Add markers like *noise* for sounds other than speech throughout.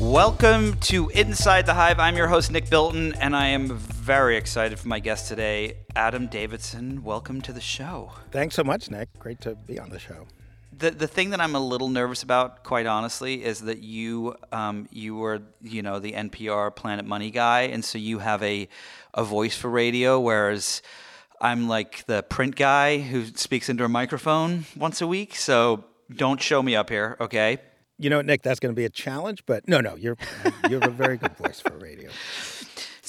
Welcome to Inside the Hive. I'm your host, Nick Bilton, and I am very excited for my guest today, Adam Davidson. Welcome to the show. Thanks so much, Nick. Great to be on the show. The, the thing that I'm a little nervous about, quite honestly, is that you um, you were you know the NPR Planet Money guy, and so you have a a voice for radio, whereas I'm like the print guy who speaks into a microphone once a week. So don't show me up here, okay? You know, Nick, that's going to be a challenge, but no, no, you're you have a very good voice for radio.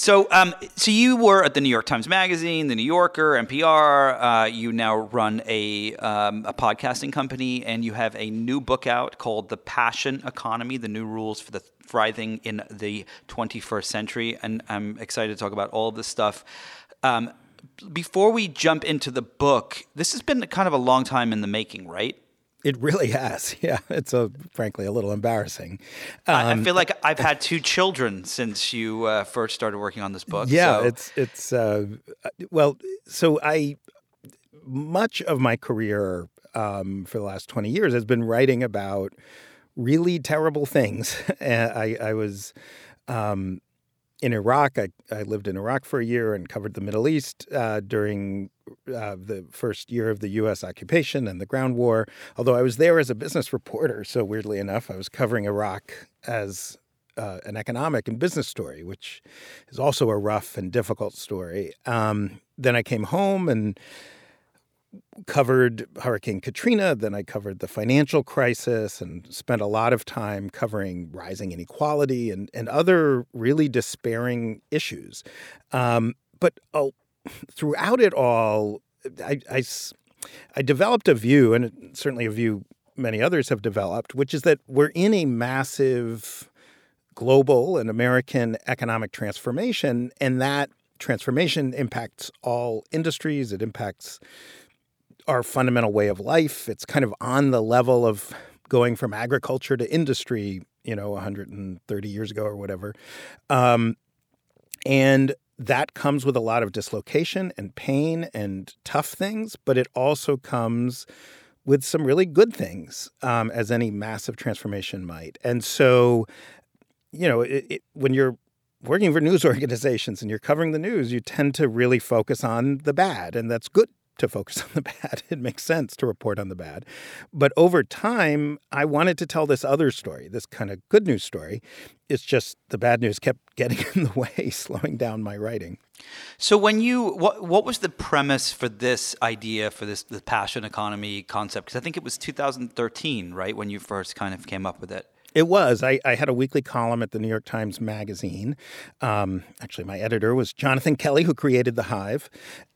So, um, so you were at the New York Times Magazine, the New Yorker, NPR. Uh, you now run a um, a podcasting company, and you have a new book out called "The Passion Economy: The New Rules for the Thriving in the 21st Century." And I'm excited to talk about all of this stuff. Um, before we jump into the book, this has been kind of a long time in the making, right? It really has. *laughs* Yeah, it's a frankly a little embarrassing. Um, I, I, feel like I've *laughs* had two children since you uh, first started working on this book. Yeah, so. it's it's uh, well, so I much of my career um, for the last twenty years has been writing about really terrible things. *laughs* I, I was. Um, in Iraq, I, I lived in Iraq for a year and covered the Middle East uh, during uh, the first year of the U.S. occupation and the ground war. Although I was there as a business reporter, so weirdly enough, I was covering Iraq as uh, an economic and business story, which is also a rough and difficult story. Um, then I came home and covered Hurricane Katrina, then I covered the financial crisis and spent a lot of time covering rising inequality and, and other really despairing issues. Um, but oh, *laughs* throughout it all, I, I, I developed a view, and certainly a view many others have developed, which is that we're in a massive global and American economic transformation, and that transformation impacts all industries. It impacts our fundamental way of life. It's kind of on the level of going from agriculture to industry, you know, 130 years ago or whatever. Um, and that comes with a lot of dislocation and pain and tough things, but it also comes with some really good things, um, as any massive transformation might. And so, you know, it, it, when you're working for news *laughs* organizations and you're covering the news, you tend to really focus on the bad, and that's good to focus *laughs* on the bad. It makes sense to report on the bad. But over time, I wanted to tell this other story, this kind of good news story. It's just the bad news kept *laughs* getting in the way, *laughs* slowing down my writing. So when you what what was the premise for this idea for this the passion economy concept? Because I think it was 2013, right, when you first kind of came up with it. It was. I, I, had a weekly column at the New York Times Magazine. Um, actually, my editor was Jonathan Kelly, who created The Hive.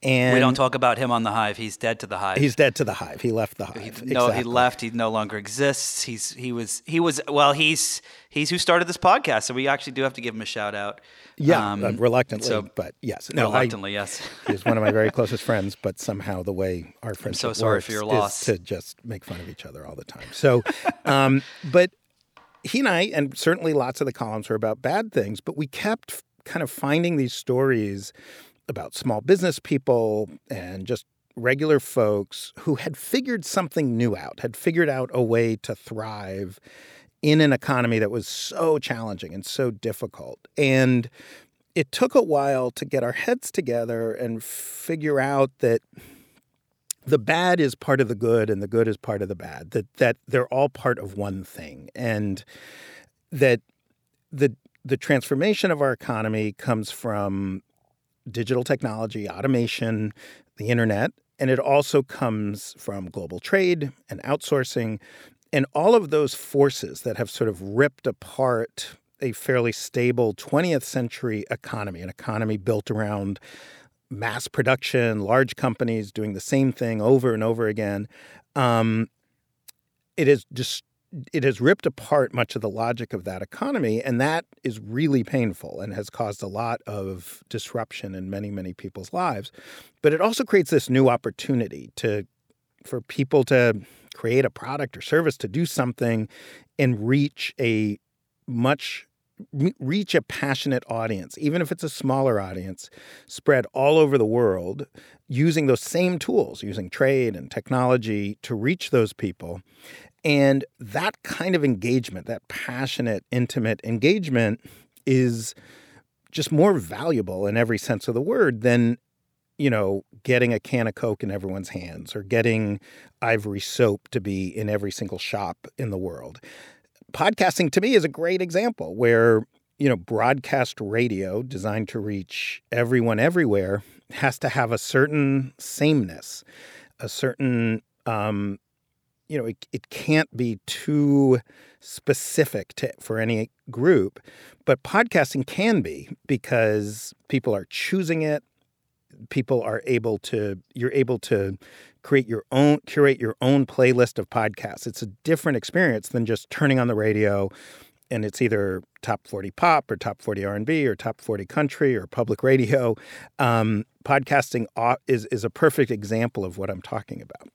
And we don't talk about him on The Hive. He's dead to The Hive. He's dead to The Hive. He left The Hive. He, no, exactly. he left. He no longer exists. He's he was he was well. He's he's who started this podcast. So we actually do have to give him a shout out. Yeah, um, uh, reluctantly, so, but yes. No, reluctantly, I, yes. *laughs* he's one of my very closest friends, but somehow the way our friendship I'm so sorry for your loss. is to just make fun of each other all the time. So, um, but he and I, and certainly lots of the columns were about bad things, but we kept kind of finding these stories about small business people and just regular folks who had figured something new out, had figured out a way to thrive in an economy that was so challenging and so difficult. And it took a while to get our heads together and figure out that the bad is part of the good and the good is part of the bad that that they're all part of one thing and that the the transformation of our economy comes from digital technology automation the internet and it also comes from global trade and outsourcing and all of those forces that have sort of ripped apart a fairly stable 20th century economy an economy built around mass production, large companies doing the same thing over and over again. Um, it has just it has ripped apart much of the logic of that economy, and that is really painful and has caused a lot of disruption in many, many people's lives. But it also creates this new opportunity to for people to create a product or service to do something and reach a much reach a passionate audience, even if it's a smaller audience, spread all over the world using those same tools, using trade and technology to reach those people. And that kind of engagement, that passionate, intimate engagement, is just more valuable in every sense of the word than you know, getting a can of Coke in everyone's hands or getting ivory soap to be in every single shop in the world. Podcasting to me is a great example where, you know, broadcast radio designed to reach everyone everywhere has to have a certain sameness, a certain, um, you know, it, it can't be too specific to, for any group, but podcasting can be because people are choosing it people are able to you're able to create your own curate your own playlist of podcasts it's a different experience than just turning on the radio and it's either top 40 pop or top 40 r&b or top 40 country or public radio um, podcasting is, is a perfect example of what i'm talking about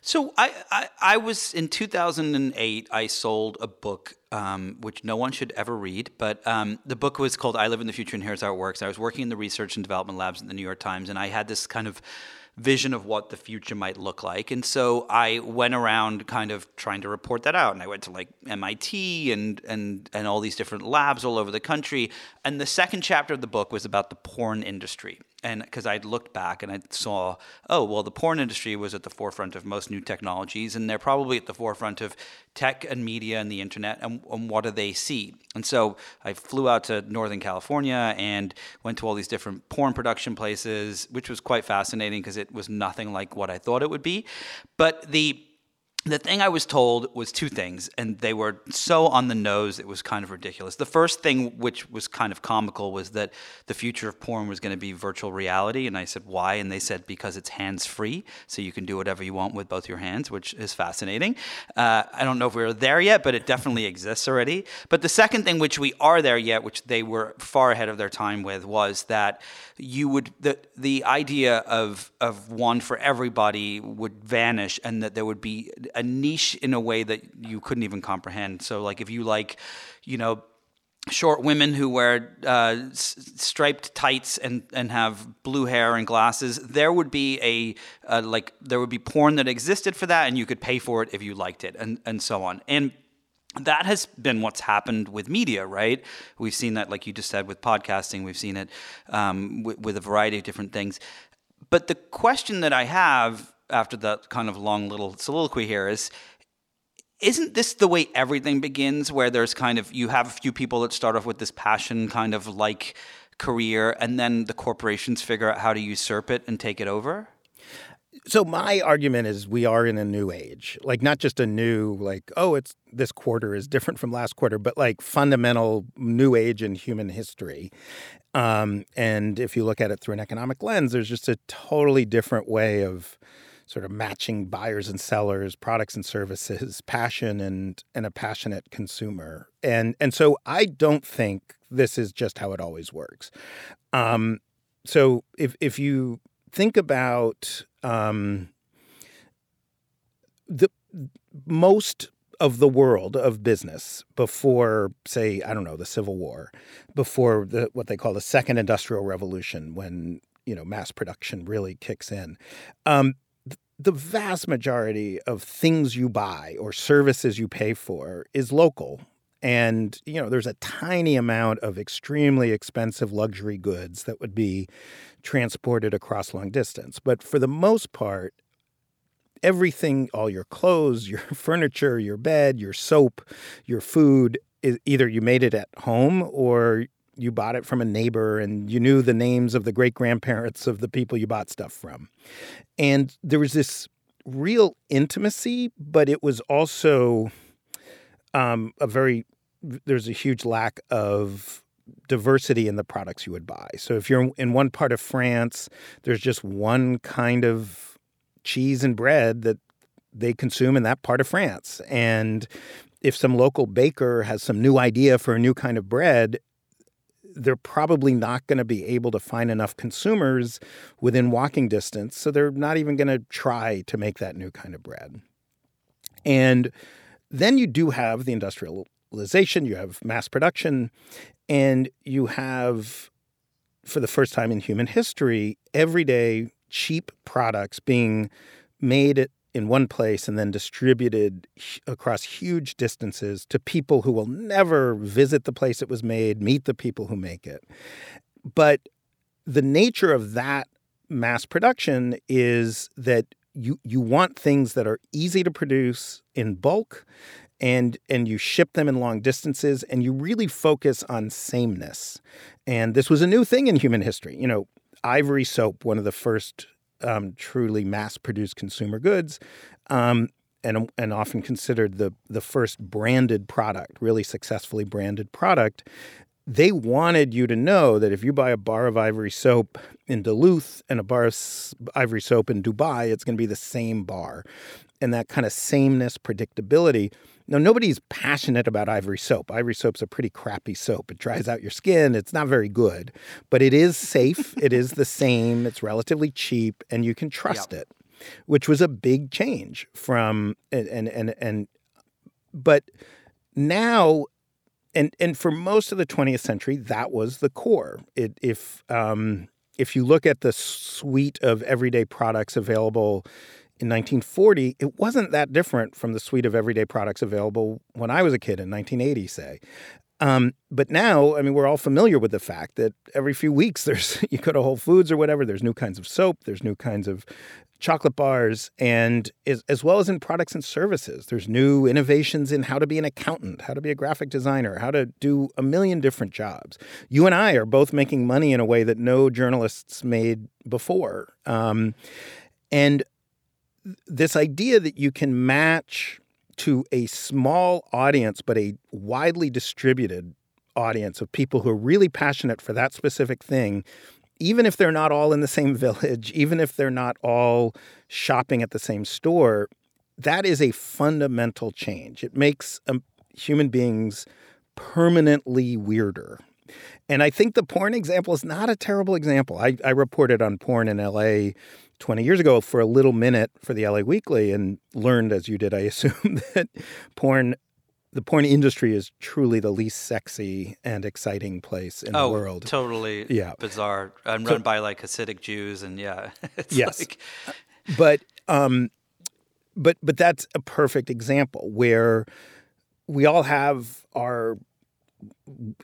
so I, I, I was in 2008. I sold a book um, which no one should ever read, but um, the book was called "I Live in the Future and Here's How It Works." I was working in the research and development labs at the New York Times, and I had this kind of vision of what the future might look like. And so I went around kind of trying to report that out. And I went to like MIT and and and all these different labs all over the country. And the second chapter of the book was about the porn industry and because I looked back and I saw, oh, well, the porn industry was at the forefront of most new technologies, and they're probably at the forefront of tech and media and the internet. And, and, what do they see? And so I flew out to Northern California and went to all these different porn production places, which was quite fascinating because it was nothing like what I thought it would be. But the the thing I was told was two things, and they were so on the nose, it was kind of ridiculous. The first thing, which was kind of comical, was that the future of porn was going to be virtual reality. And I said, why? And they said, because it's hands free, so you can do whatever you want with both your hands, which is fascinating. Uh, I don't know if we're there yet, but it definitely exists already. But the second thing, which we are there yet, which they were far ahead of their time with, was that you would, the, the idea of, of one for everybody would vanish, and that there would be a niche in a way that you couldn't even comprehend. So, like, if you like, you know, short women who wear uh, striped tights and, and have blue hair and glasses, there would be a uh, like there would be porn that existed for that, and you could pay for it if you liked it, and and so on. And that has been what's happened with media, right? We've seen that, like you just said, with podcasting. We've seen it um, with, with a variety of different things. But the question that I have after that kind of long little soliloquy here is isn't this the way everything begins where there's kind of you have a few people that start off with this passion kind of like career and then the corporations figure out how to usurp it and take it over? So my argument is we are in a new age. Like not just a new like oh it's this quarter is different from last quarter but like fundamental new age in human history. Um, and if you look at it through an economic lens there's just a totally different way of sort of matching buyers and sellers, products and services, *laughs* passion and and a passionate consumer. And and so I don't think this is just how it always works. Um, so if if you think about um, the most of the world of business before, say, I don't know, the Civil War, before the what they call the Second Industrial Revolution, when you know mass production really kicks in. Um, the vast majority of things you buy or services you pay for is local. And, you know, there's a tiny amount of extremely expensive luxury goods that would be transported across long distance. But for the most part, everything, all your clothes, *laughs* your furniture, your bed, your soap, your food, either you made it at home or you bought it from a neighbor and you knew the names of the great grandparents of the people you bought stuff from. And there was this real intimacy, but it was also um, a very, there's a huge lack of diversity in the products you would buy. So if you're in one part of France, there's just one kind of cheese and bread that they consume in that part of France. And if some local baker has some new idea for a new kind of bread, they're probably not going to be able to find enough consumers within walking distance. So they're not even going to try to make that new kind of bread. And then you do have the industrialization, you have mass production, and you have, for the first time in human history, everyday cheap products being made in one place and then distributed across huge distances to people who will never visit the place it was made, meet the people who make it. But the nature of that mass production is that you you want things that are easy to produce in bulk and and you ship them in long distances and you really focus on sameness. And this was a new thing in human history. You know, ivory soap, one of the first um, truly mass-produced consumer goods, um, and and often considered the the first branded product, really successfully branded product, they wanted you to know that if you buy a bar of ivory soap in Duluth and a bar of ivory soap in Dubai, it's going to be the same bar. And that kind of sameness, predictability. Now, nobody's passionate about ivory soap. Ivory soap's a pretty crappy soap. It dries out your skin. It's not very good, but it is safe. it is the same. It's relatively cheap, and you can trust yep. it, which was a big change from and and and, and but now and and for most of the 20th century, that was the core. It, if um, if you look at the suite of everyday products available in 1940, it wasn't that different from the suite of everyday products available when I was a kid in 1980, say. Um, but now, I mean, we're all familiar with the fact that every few weeks *laughs* there's you go to Whole Foods or whatever, there's new kinds of soap, there's new kinds of chocolate bars, and as, as well as in products and services. There's new innovations in how to be an accountant, how to be a graphic designer, how to do a million different jobs. You and I are both making money in a way that no journalists made before. Um, and this idea that you can match to a small audience, but a widely distributed audience of people who are really passionate for that specific thing even if they're not all in the same *laughs* village, even if they're not all shopping at the same store, that is a fundamental change. It makes um, human beings permanently weirder. And I think the porn example is not a terrible example. I, I reported on porn in LA 20 years ago for a little minute for the LA Weekly and learned, as you did, I *laughs* assume, that porn the porn industry is truly the least sexy and exciting place in oh, the world. Totally yeah. bizarre. And so, run by like Hasidic Jews and yeah. *laughs* It's yes. Like... But um but but that's a perfect example where we all have our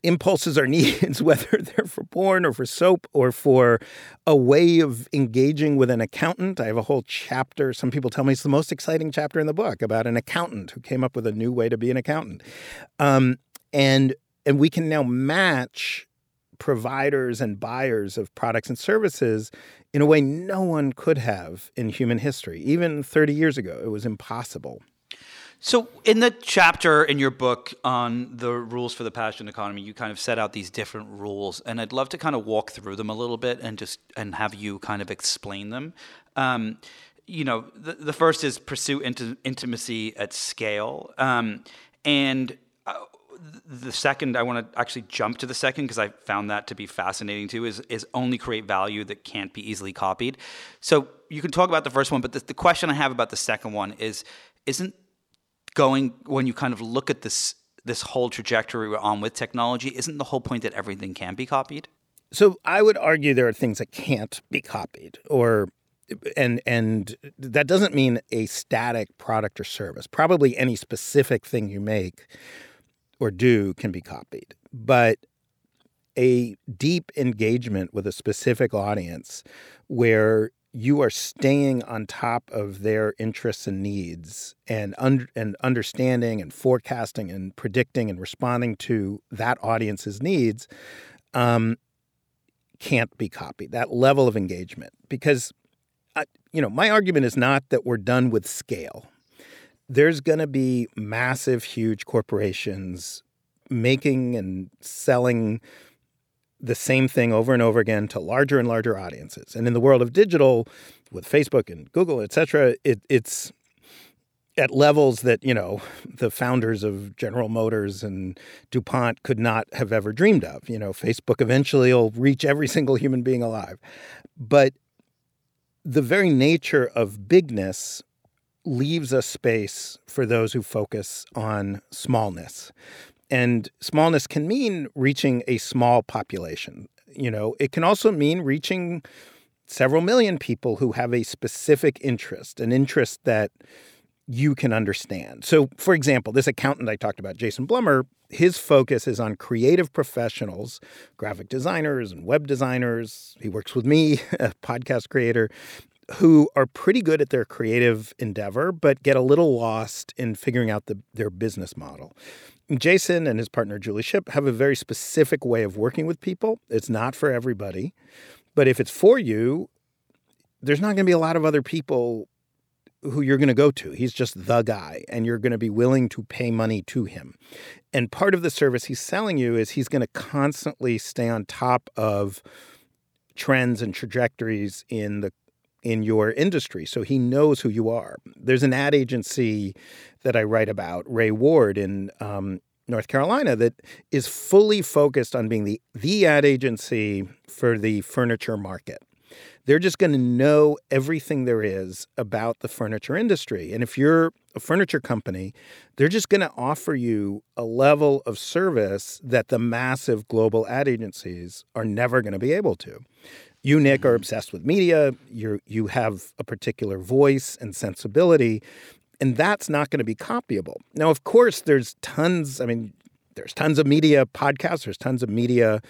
impulses or *laughs* needs, whether they're for porn or for soap or for a way of engaging with an accountant. I have a whole chapter. Some people tell me it's the most exciting chapter in the book about an accountant who came up with a new way to be an accountant. Um, and and we can now match providers and buyers of products and services in a way no one could have in human history. Even 30 years ago, it was impossible. So, in the chapter in your book on the rules for the passion economy, you kind of set out these different rules, and I'd love to kind of walk through them a little bit and just and have you kind of explain them. Um, you know, the, the first is pursue int- intimacy at scale, um, and uh, the second I want to actually jump to the second because I found that to be fascinating too. Is is only create value that can't be easily copied. So you can talk about the first one, but the, the question I have about the second one is, isn't going when you kind of look at this this whole trajectory we're on with technology, isn't the whole point that everything can be copied? So I would argue there are things that can't be copied or and and that doesn't mean a static product or service. Probably any specific thing you make or do can be copied. But a deep engagement with a specific audience where you are staying on top of their interests and needs and un- and understanding and forecasting and predicting and responding to that audience's needs um, can't be copied that level of engagement. Because uh, you know my argument is not that we're done with scale. There's going to be massive huge corporations making and selling the same thing over and over again to larger and larger audiences. And in the world of digital, with Facebook and Google, et cetera, it, it's at levels that you know *laughs* the founders of General Motors and DuPont could not have ever dreamed of. You know, Facebook eventually will reach every *laughs* single human being alive, but the very nature of bigness leaves a space for those who focus on smallness. And smallness can mean reaching a small population. You know, it can also mean reaching several million people who have a specific interest, an interest that you can understand. So, for example, this accountant I talked about, Jason Blumer, his focus is on creative professionals, graphic designers and web designers. He works with me, *laughs* a podcast creator, who are pretty good at their creative endeavor, but get a little lost in figuring out the, their business model. Jason and his partner, Julie Ship have a very specific way of working with people. It's not for everybody. But if it's for you, there's not going to be a lot of other people who you're going to go to. He's just the guy, and you're going to be willing to pay money to him. And part of the service he's selling you is he's going to constantly stay on top of trends and trajectories in the in your industry. So he knows who you are. There's an ad agency that I write about, Wray Ward in um, North Carolina, that is fully focused on being the the ad agency for the furniture market. They're just going to know everything there is about the furniture industry. And if you're a furniture company, they're just going to offer you a level of service that the massive global ad agencies are never going to be able to. You, Nick, are obsessed with media. You you have a particular voice and sensibility, and that's not going to be copyable. Now, of course, there's tons. I mean, there's tons of media podcasts. There's tons of media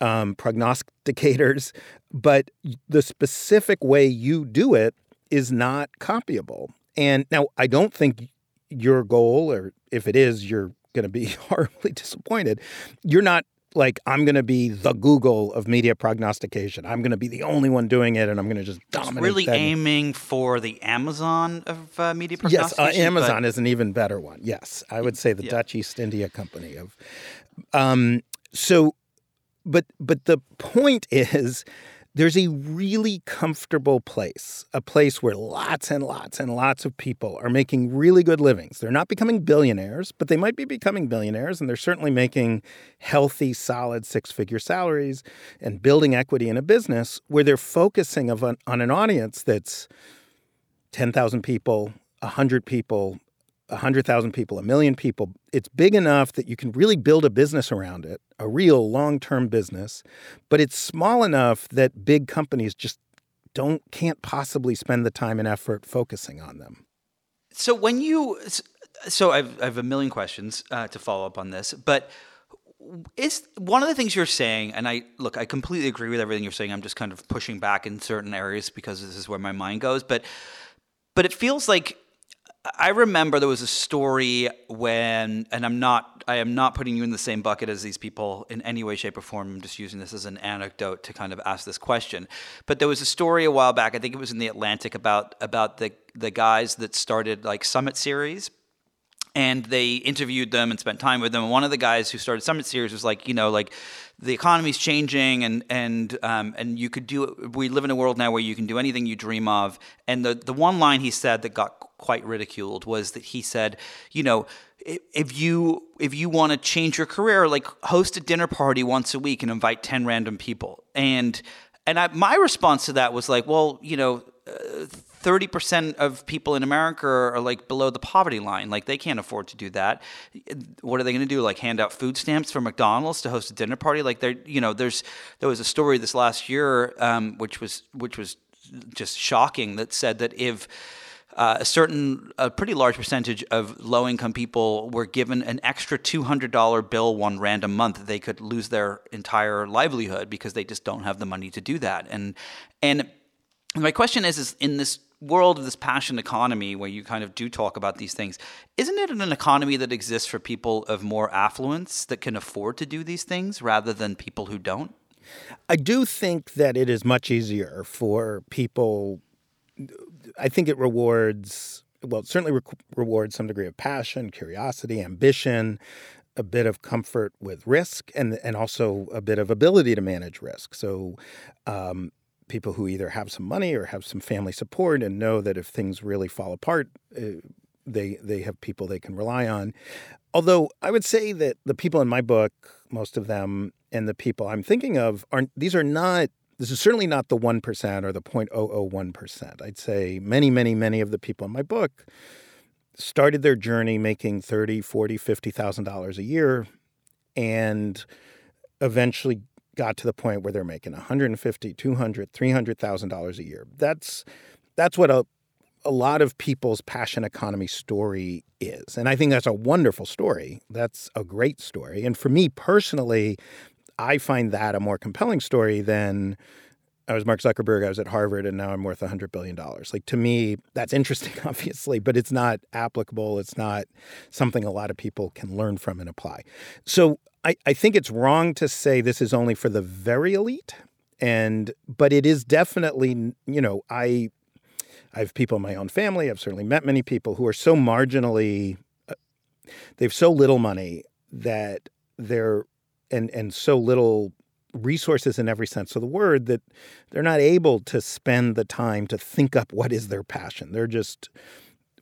um, prognosticators, but the specific way you do it is not copyable. And now I don't think your goal, or if it is, you're going to be *laughs* horribly disappointed. You're not like I'm going to be the Google of media prognostication. I'm going to be the only one doing it, and I'm going to just dominate. It's really that. aiming for the Amazon of uh, media prognostication. Yes, uh, Amazon but... is an even better one. Yes, I would say the yeah. Dutch East India Company of. Um, so but but the point *laughs* is there's a really comfortable place, a place where lots and lots and lots of people are making really good livings. They're not becoming billionaires, but they might be becoming billionaires, and they're certainly making healthy, solid six figure salaries and building equity in a business where they're focusing of an, on an audience that's 10,000 people, 100 people, 100,000 people, a million people, it's big enough that you can really build a business around it, a real long term business, but it's small enough that big companies just don't can't possibly spend the time and effort focusing on them. So when you so I've, I have a million questions uh, to follow up on this, but is one of the things you're saying, and I look, I completely agree with everything you're saying. I'm just kind of pushing back in certain areas because this is where my mind goes, but but it feels like I remember there was a story when, and I'm not, I am not putting you in the same bucket as these people in any way, shape, or form. I'm just using this as an anecdote to kind of ask this question. But there was a story a while back. I think it was in the Atlantic about about the the guys that started like Summit Series and they interviewed them and spent time with them. And one of the guys who started Summit Series was like, you know, like the economy's changing, and and um, and you could do. We live in a world now where you can do anything you dream of. And the the one line he said that got quite ridiculed was that he said, you know, if you if you want to change your career, like host a dinner party once a week and invite ten random people. And and I, my response to that was like, well, you know. Uh, 30% of people in America are like below the poverty line. Like they can't afford to do that. What are they going to do? Like hand out food stamps for McDonald's to host a dinner party? Like there, you know, there's there was a story this last year, um, which was which was just shocking that said that if uh, a certain, a pretty large percentage of low income people were given an extra $200 bill one random month, they could lose their entire livelihood because they just don't have the money to do that. And, and my question is, is in this world of this passion economy where you kind of do talk about these things, isn't it an economy that exists for people of more affluence that can afford to do these things rather than people who don't? I do think that it is much easier for people. I think it rewards, well, it certainly re- rewards some degree of passion, curiosity, ambition, a bit of comfort with risk, and and also a bit of ability to manage risk. So, um, people who either have some money or have some family support and know that if things really fall apart, uh, they they have people they can rely on. Although I would say that the people in my book, most of them, and the people I'm thinking of are these are not. This is certainly not the one percent or the 0.001 percent. I'd say many, many, many of the people in my book started their journey making 30, 40, 50,000 dollars a year and eventually got to the point where they're making 150 200 300000 dollars a year. That's that's what a a lot of people's passion economy story is. And i think that's a wonderful story. That's a great story. And for me personally i find that a more compelling story than I was Mark Zuckerberg, I was at Harvard, and now I'm worth $100 billion. Like, to me, that's interesting, *laughs* obviously, but it's not applicable. It's not something a lot of people can learn from and apply. So I, I think it's wrong to say this is only for the very elite. And, but it is definitely, you know, I, I have people in my own family. I've certainly met many people who are so marginally, uh, they have so little money that they're, and, and so little resources in every sense of the word that they're not able to spend the time to think up what is their passion. They're just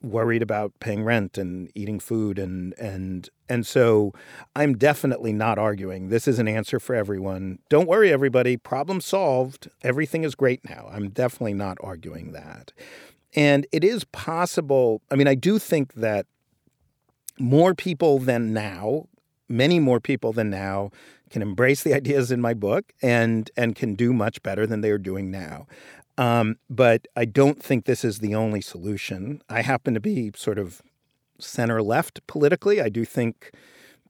worried about paying rent and eating food and and and so I'm definitely not arguing this is an answer for everyone. Don't worry everybody, problem solved. Everything is great now. I'm definitely not arguing that. And it is possible, I mean I do think that more people than now, many more people than now can embrace the *laughs* ideas in my book and and can do much better than they are doing now. Um, but I don't think this is the only solution. I happen to be sort of center left politically. I do think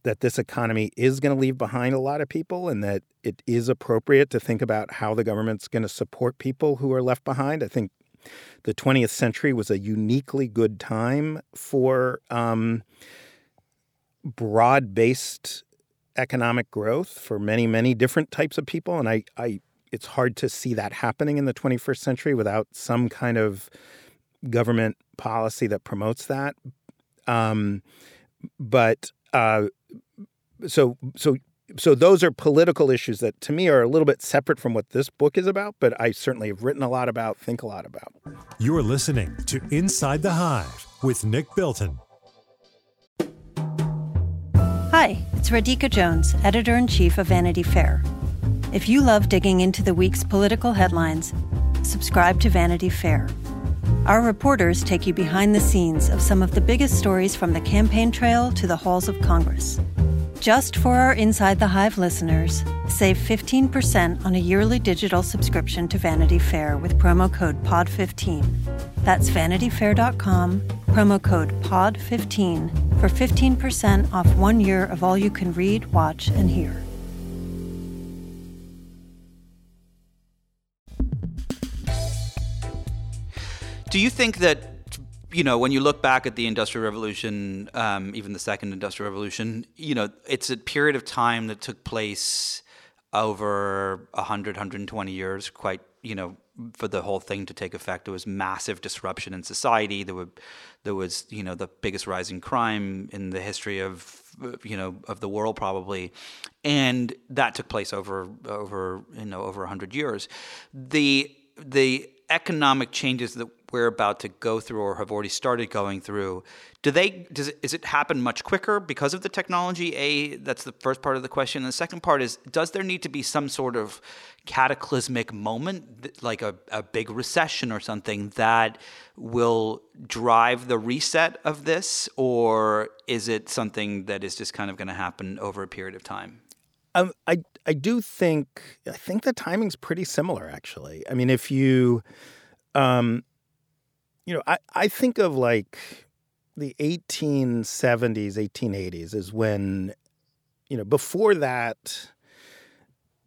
that this economy is going to leave behind a lot of people and that it is appropriate to think about how the government's going to support people who are left behind. I think the 20th century was a uniquely good time for um, broad based economic growth for many, many different types of people. And I, I, it's hard to see that happening in the 21st century without some kind of government policy that promotes that. Um, but uh, so, so, so those are political issues that to me are a little bit separate from what this book is about, but I certainly have written a lot about, think a lot about. You're listening to Inside the Hive with Nick Bilton. Hi, it's Radhika Jones, editor in chief of Vanity Fair. If you love digging into the week's political headlines, subscribe to Vanity Fair. Our reporters take you behind the scenes of some of the biggest stories from the campaign trail to the halls of Congress. Just for our Inside the Hive listeners, save 15% on a yearly digital subscription to Vanity Fair with promo code POD15. That's vanityfair.com, promo code POD15 for 15% off one year of all you can read, watch, and hear. Do you think that you know, when you look back at the Industrial Revolution, um, even the Second Industrial Revolution, you know, it's a period of time that took place over 100, 120 years, quite, you know, for the whole thing to take effect. There was massive disruption in society. There were, there was, you know, the biggest rising crime in the history of, you know, of the world probably, and that took place over, over, you know, over 100 years. The, the economic changes that we're about to go through or have already started going through do they does it, is it happen much quicker because of the technology? A that's the first part of the question. And the second part is does there need to be some sort of cataclysmic moment like a, a big recession or something that will drive the reset of this? Or is it something that is just kind of going to happen over a period of time? Um, I I do think I think the timing's pretty similar actually. I mean, if you um, you know, I, I think of like the 1870s, 1880s is when, you know, before that,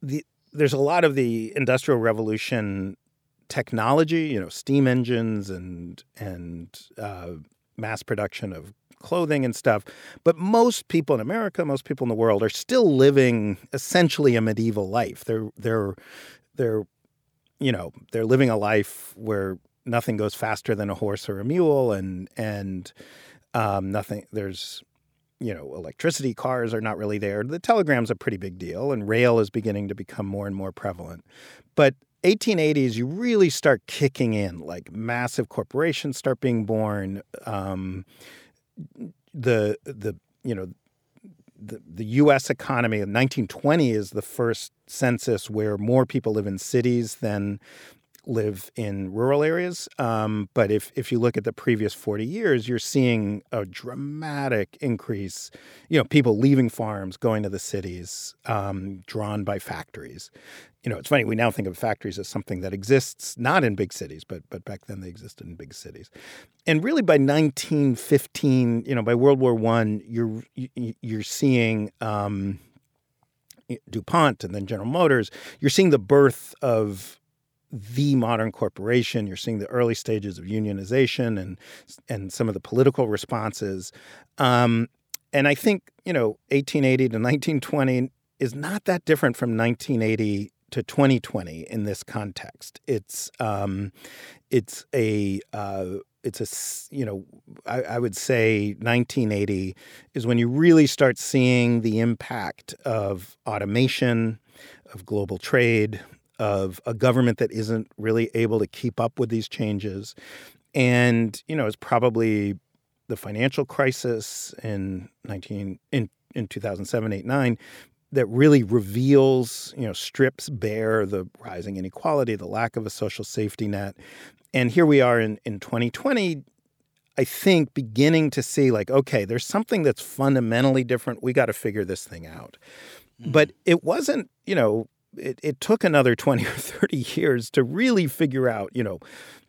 the there's a lot of the industrial revolution technology, you know, steam engines and and uh, mass production of clothing and stuff. But most people in America, most people in the world, are still living essentially a medieval life. They're they're they're you know they're living a life where nothing goes faster than a horse or a mule, and and um, nothing. There's you know electricity cars are not really there. The telegram's a pretty big deal, and rail is beginning to become more and more prevalent. But 1880s, you really start kicking in, like massive corporations start being born. Um, the the you know the, the U.S. economy in 1920 is the first census where more people live in cities than live in rural areas. Um, but if, if you look at the previous 40 years, you're seeing a dramatic increase. You know, people leaving farms, going to the cities, um, drawn by factories. You know, it's funny, we now think of factories as something that exists not in big cities, but, but back then they existed in big cities. And really by 1915, you know, by World War I, you're, you're seeing. Um, DuPont and then General Motors, you're seeing the birth of the modern corporation. You're seeing the early stages of unionization and and some of the political responses. Um, and I think you know 1880 to 1920 is not that different from 1980 to 2020 in this context. It's um, it's a uh, it's a you know I, I, would say 1980 is when you really start seeing the impact of automation, of global trade, of a government that isn't really able to keep up with these changes, and you know it's probably the financial crisis in 19 in in 2007 8 9 that really reveals, you know, strips bare the rising inequality, the lack of a social safety net. And here we are in, in 2020, I think beginning to see like, okay, there's something that's fundamentally different. We got to figure this thing out. Mm-hmm. But it wasn't, you know, it, it took another *laughs* 20 or 30 years to really figure out, you know,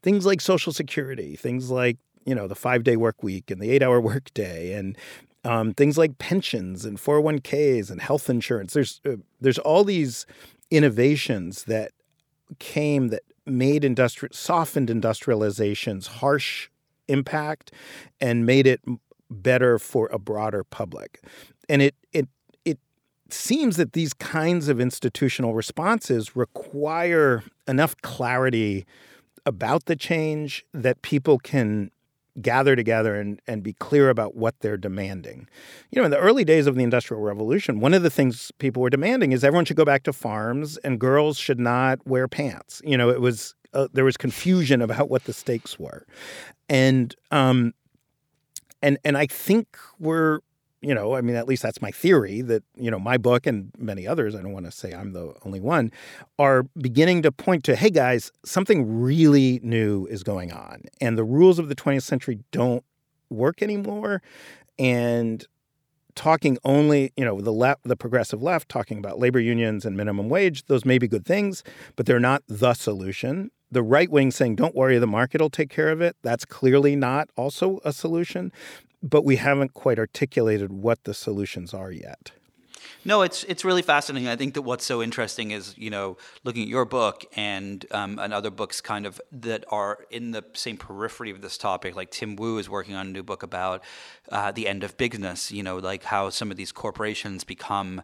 things like Social Security, things like, you know, the five day work week and the eight hour *laughs* work day and um, things like pensions and 401ks and health insurance. There's uh, there's all these innovations that came that made industri- softened industrialization's harsh impact and made it better for a broader public. And it it seems that these kinds of institutional responses require enough clarity about the change that people can gather together and, and be clear about what they're demanding. You know, in the early days of the Industrial Revolution, one of the things people were demanding is everyone should go back to farms and girls should not wear pants. You know, it was uh, there was confusion about what the stakes were, and um, and and I think we're you know, I mean, at least that's my theory that, you know, my book and many others, I don't want to say I'm the only one, are beginning to point to, hey guys, something really new is going on. And the rules of the 20th century don't work anymore. And talking only, you know, the left, the progressive left, talking about labor unions and minimum wage, those may be good things, but they're not the solution. The right wing saying, don't worry, the market will take care of it, that's clearly not also a solution but we haven't quite articulated what the solutions are yet. No, it's it's really fascinating. I think that what's so interesting is you know looking at your book and um, and other books kind of that are in the same periphery of this topic. Like Tim Wu is working on a new book about uh, the end of bigness. You know, like how some of these corporations become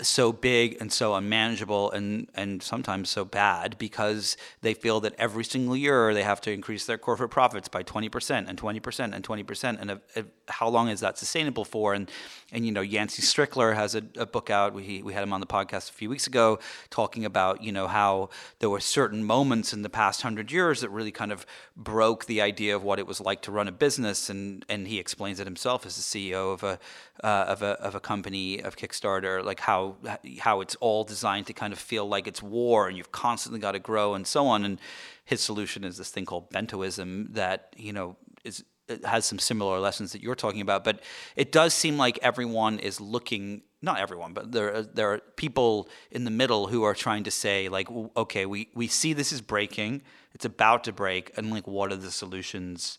so big and so unmanageable and, and sometimes so bad because they feel that every single year they have to increase their corporate profits by 20% and 20% and 20%. And how long is that sustainable for? And, and you know, Yancey Strickler has a, a, book out. We, we had him on the podcast a few weeks ago talking about, you know, how there were certain moments in the past hundred years that really kind of broke the idea of what it was like to run a business. And, and he explains it himself as the CEO of a, uh, of a, of a company, of Kickstarter, like how how it's all designed to kind of feel like it's war and you've constantly got to grow and so on. And his solution is this thing called bentoism that you know is has some similar lessons that you're talking about. But it does seem like everyone is looking. Not everyone, but there are, there are people in the middle who are trying to say like, okay, we, we see this is breaking, it's about to break, and like, what are the solutions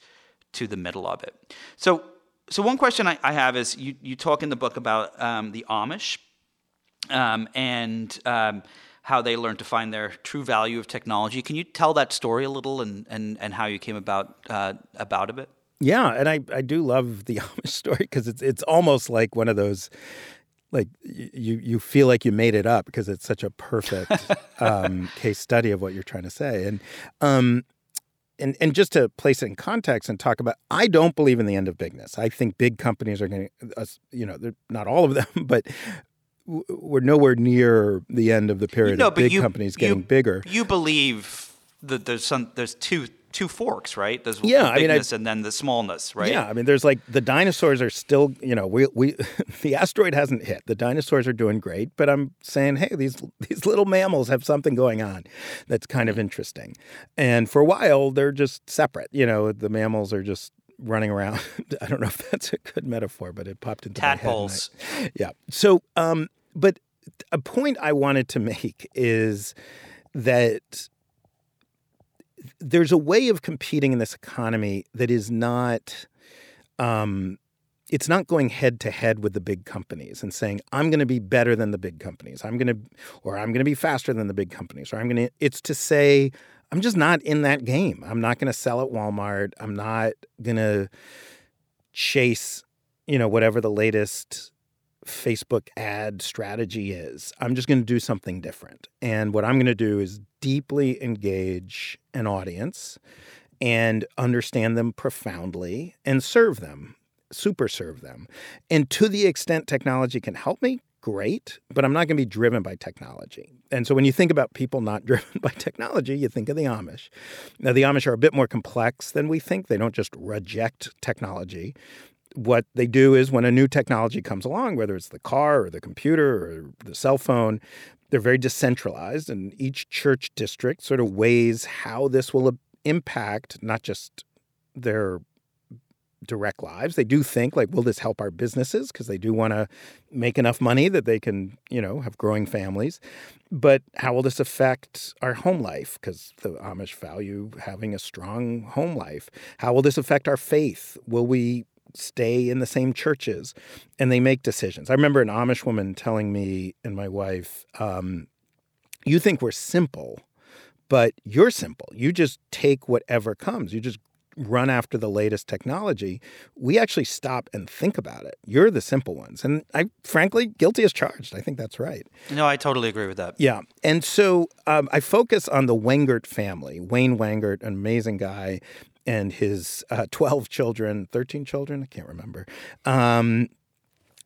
to the middle of it? So so one question I, I, have is you, you talk in the book about um, the Amish um, and um, how they learned to find their true value of technology. Can you tell that story a little and, and, and how you came about uh, about a bit? Yeah, and I, I do love the *laughs* Amish story because it's it's almost like one of those like you you feel like you made it up because it's such a perfect um, *laughs* case study of what you're trying to say and um, and and just to place it in context and talk about I don't believe in the end of bigness. I think big companies are going to you know they're not all of them *laughs* but we're nowhere near the end of the period no, of big you, companies getting you, bigger. You believe that there's some there's two two forks, right? There's Yeah, the I mean, I- and then the smallness, right? Yeah, I mean, there's like the dinosaurs are still, you know, we we *laughs* the asteroid hasn't hit. The dinosaurs are doing great, but I'm saying, hey, these these little mammals have something going on that's kind of interesting. And for a while, they're just separate. You know, the mammals are just running around. *laughs* I don't know if that's a good metaphor, but it popped into Tadpoles. my head. I- yeah. So, um, but a point I wanted to make is that there's a way of competing in this economy that is not um, it's not going head to head with the big companies and saying i'm going to be better than the big companies. I'm going to or i'm going to be faster than the big companies or i'm going to it's to say i'm just not in that game. I'm not going to sell at walmart. I'm not going to chase you know whatever the latest Facebook ad strategy is. I'm just going to do something different. And what I'm going to do is deeply engage an audience and understand them profoundly and serve them, super serve them. And to the extent technology can help me, great, but I'm not going to be driven by technology. And so when you think about people not *laughs* driven by technology, you think of the Amish. Now, the Amish are a bit more complex than we think. They don't just reject technology what they do is when a new technology comes along, whether it's the car or the computer or the cell phone, they're very decentralized, and each church district sort of weighs how this will impact not just their direct lives. They do think like, will this help our businesses? Because they do want to make enough money that they can, you know, have growing families. But how will this affect our home life? Because the Amish value having a strong home life. How will this affect our faith? Will we stay in the same churches? And they make decisions. I remember an Amish woman telling me and my wife, um, you think we're simple, but you're simple. You just take whatever comes. You just run after the latest technology. We actually stop and think about it. You're the simple ones. And I, frankly, guilty as charged. I think that's right. No, I totally agree with that. Yeah. And so um, I focus on the Wengerd family. Wayne Wengerd, an amazing guy, and his uh, *laughs* 12 children, 13 children, I can't remember, um,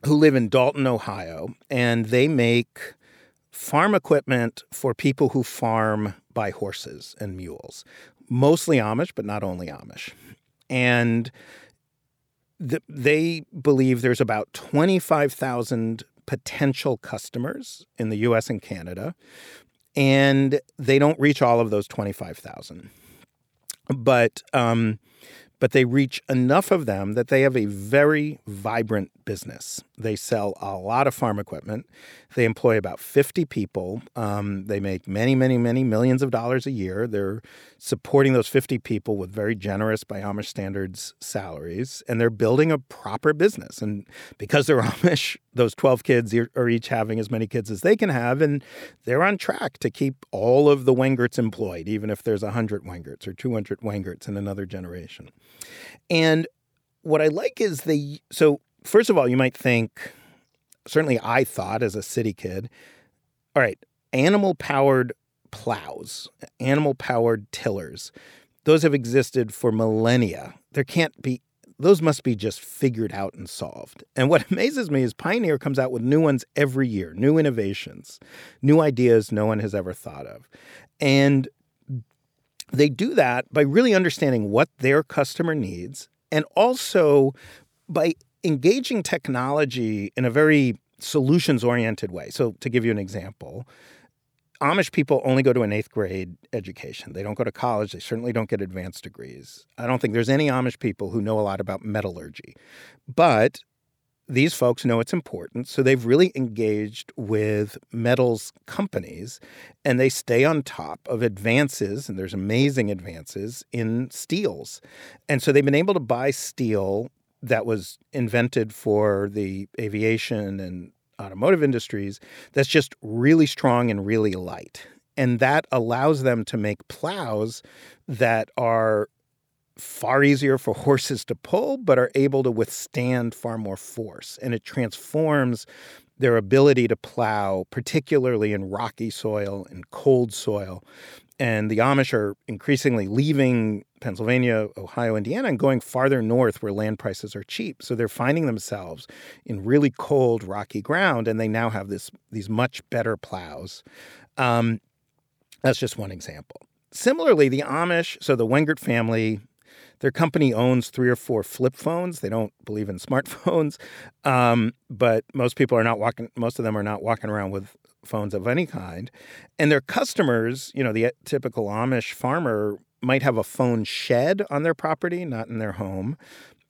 who live in Dalton, Ohio. And they make farm equipment for people who farm by horses and mules, mostly Amish, but not only Amish. And th- they believe there's about 25,000 potential customers in the US and Canada, and they don't reach all of those 25,000. But um, but they reach enough of them that they have a very vibrant business. They sell a lot of farm equipment. They employ about 50 people. Um, they make many, many, many millions of dollars a year. They're supporting those 50 people with very generous, by Amish standards, salaries, and they're building a proper business. And because they're *laughs* Amish, those 12 kids are each having as many kids as they can have, and they're on track to keep all of the Wengerds employed, even if there's 100 Wengerds or 200 Wengerds in another generation. And what I like is they, so first of all, you might think, certainly I thought as a city kid, all right, animal powered plows, animal powered tillers, those have existed for millennia. There can't be, those must be just figured out and solved. And what *laughs* amazes me is Pioneer comes out with new ones every year, new innovations, new ideas no one has ever thought of. And they do that by really understanding what their customer needs and also by engaging technology in a very solutions oriented way. So, to give you an example, Amish people only go to an eighth grade education. They don't go to college. They certainly don't get advanced degrees. I don't think there's any Amish people who know a lot about metallurgy. But these folks know it's important, so they've really engaged with metals companies and they stay on top of advances, and there's amazing advances in steels. And so they've been able to buy steel that was invented for the aviation and automotive industries that's just really strong and really light. And that allows them to make plows that are far easier for *laughs* horses to pull, but are able to withstand far more force. And it transforms their ability to plow, particularly in rocky soil and cold soil. And the Amish are increasingly leaving Pennsylvania, Ohio, Indiana, and going farther north where land prices are cheap. So they're finding themselves in really cold, rocky ground, and they now have this these much better plows. Um, that's just one example. similarly, the Amish, so the Wengerd family, their company owns three or four flip phones. They don't believe in smartphones, *laughs* um, but most people are not walking. Most of them are not walking around with phones of any kind. And their customers, you know, the typical Amish farmer might have a phone shed on their property, not in their home,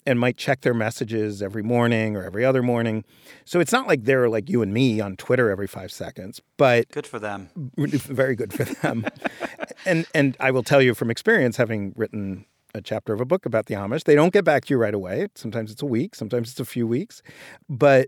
and might check their messages every morning or every other morning. So it's not like they're like you and me on Twitter every five seconds, but good for them. *laughs* Very good for them. *laughs* and and I will tell you from experience, having written a chapter of a book about the Amish, they don't get back to you right away. Sometimes it's a week, sometimes it's a few weeks, but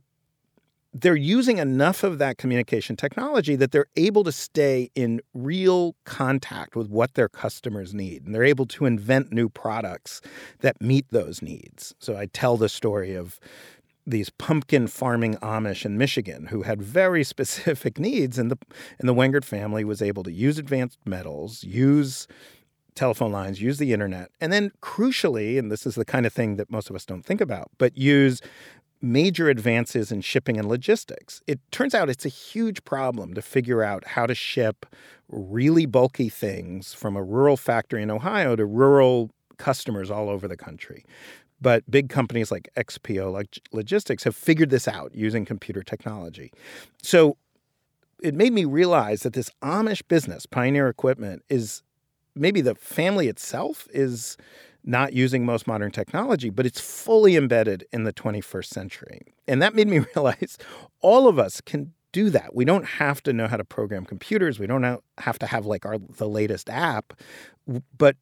they're using enough of that communication technology that they're able to stay in real contact with what their customers need. And they're able to invent new products that meet those needs. So I tell the story of these pumpkin farming Amish in Michigan who had very *laughs* specific needs and the and the Wengerd family was able to use advanced metals, use telephone lines, use the internet, and then crucially, and this is the kind of thing that most of us don't think about, but use major advances in shipping and logistics. It turns out it's a huge problem to figure out how to ship really bulky things from a rural factory in Ohio to rural customers all over the country. But big companies like XPO Logistics have figured this out using computer technology. So it made me realize that this Amish business, Pioneer Equipment, is maybe the family itself is not using most modern technology, but it's fully embedded in the 21st century. And that made me *laughs* realize all of us can do that. We don't have to know how to program computers. We don't have to have like our the latest app, but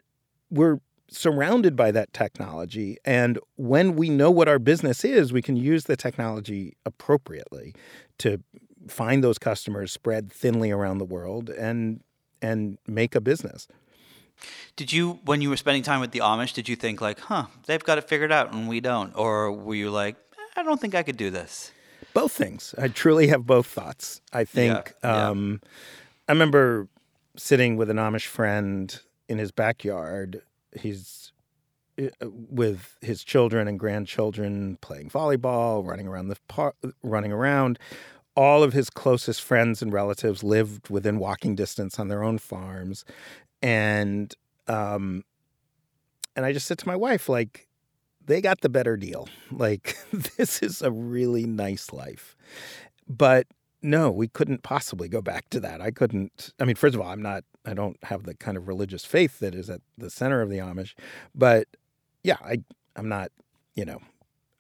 we're surrounded by that technology and when we know what our business is, we can use the technology appropriately to find those customers spread thinly around the world and and make a business. Did you, when you were spending time with the Amish, did you think like, huh, they've got it figured out and we don't? Or were you like, I don't think I could do this? Both things. I truly have both thoughts. I think, yeah, um, yeah. I remember sitting with an Amish friend in his backyard. He's uh, with his children and grandchildren playing volleyball, running around the park, running around. All of his closest friends and relatives lived within walking distance on their own farms and um, and I just said to my wife, like, they got the better deal. Like, *laughs* this is a really nice life. But no, we couldn't possibly go back to that. I couldn't. I mean, first of all, I'm not, I don't have the kind of religious faith that is at the center of the Amish. But yeah, I, I'm not, you know,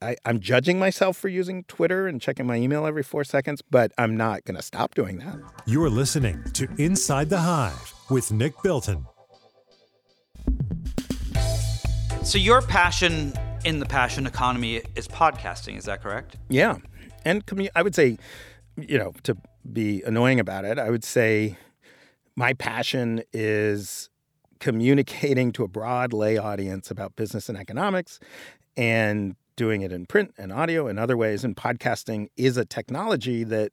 I, I'm judging myself for using Twitter and checking my email every four seconds, but I'm not going to stop doing that. You're listening to Inside the Hive with Nick Bilton. So, your passion in the passion economy is podcasting, is that correct? Yeah. And commu- I would say, you know, to be annoying about it, I would say my passion is communicating to a broad lay audience about business and economics and doing it in print and audio and other ways. And podcasting is a technology that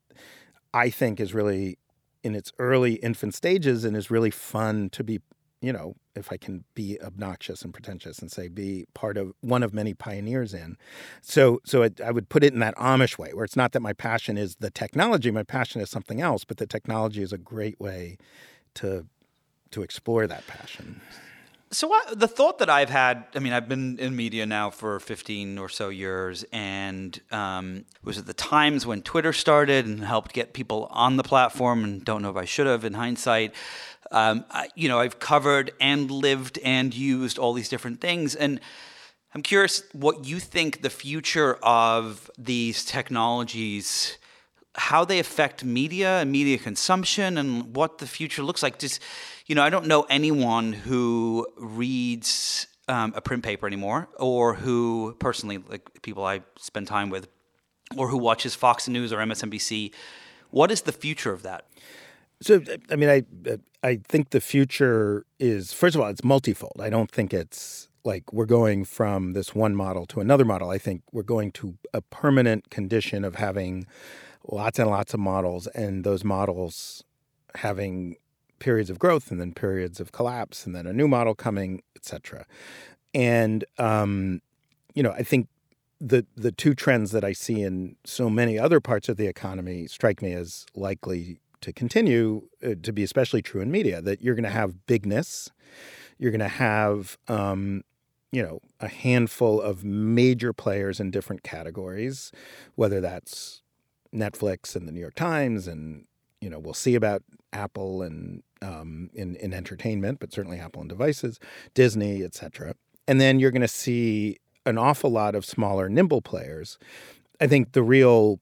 I think is really in its early infant stages and is really fun to be, you know, if I can be obnoxious and pretentious and say be part of one of many pioneers in. So, so it, I would put it in that Amish way, where it's not that my passion is the technology, my passion is something else, but the technology is a great way to to explore that passion. So I, the thought that I've had, I mean, I've been in media now for 15 or so years, and um, was at the times when Twitter started and helped get people on the platform, and don't know if I should have in hindsight. Um, I, you know, I've covered and lived and used all these different things, and I'm curious what you think the future of these technologies how they affect media and media consumption and what the future looks like. Just, you know, I don't know anyone who reads um, a print paper anymore or who personally, like people I spend time with, or who watches Fox News or MSNBC. What is the future of that? So, I mean, I I think the future is first of all, it's multifold. I don't think it's like we're going from this one model to another model. I think we're going to a permanent condition of having lots and lots of models, and those models having periods of growth and then periods of collapse, and then a new model coming, etc. And um, you know, I think the the two trends that I see in so many other parts of the economy strike me as likely to continue uh, to be especially true in media that you're going to have bigness, you're going to have um, you know a handful of major players in different categories, whether that's Netflix and the New York Times, and you know we'll see about Apple and um, in in entertainment, but certainly Apple and devices, Disney, etc. And then you're going to see an awful lot of smaller, nimble players. I think the real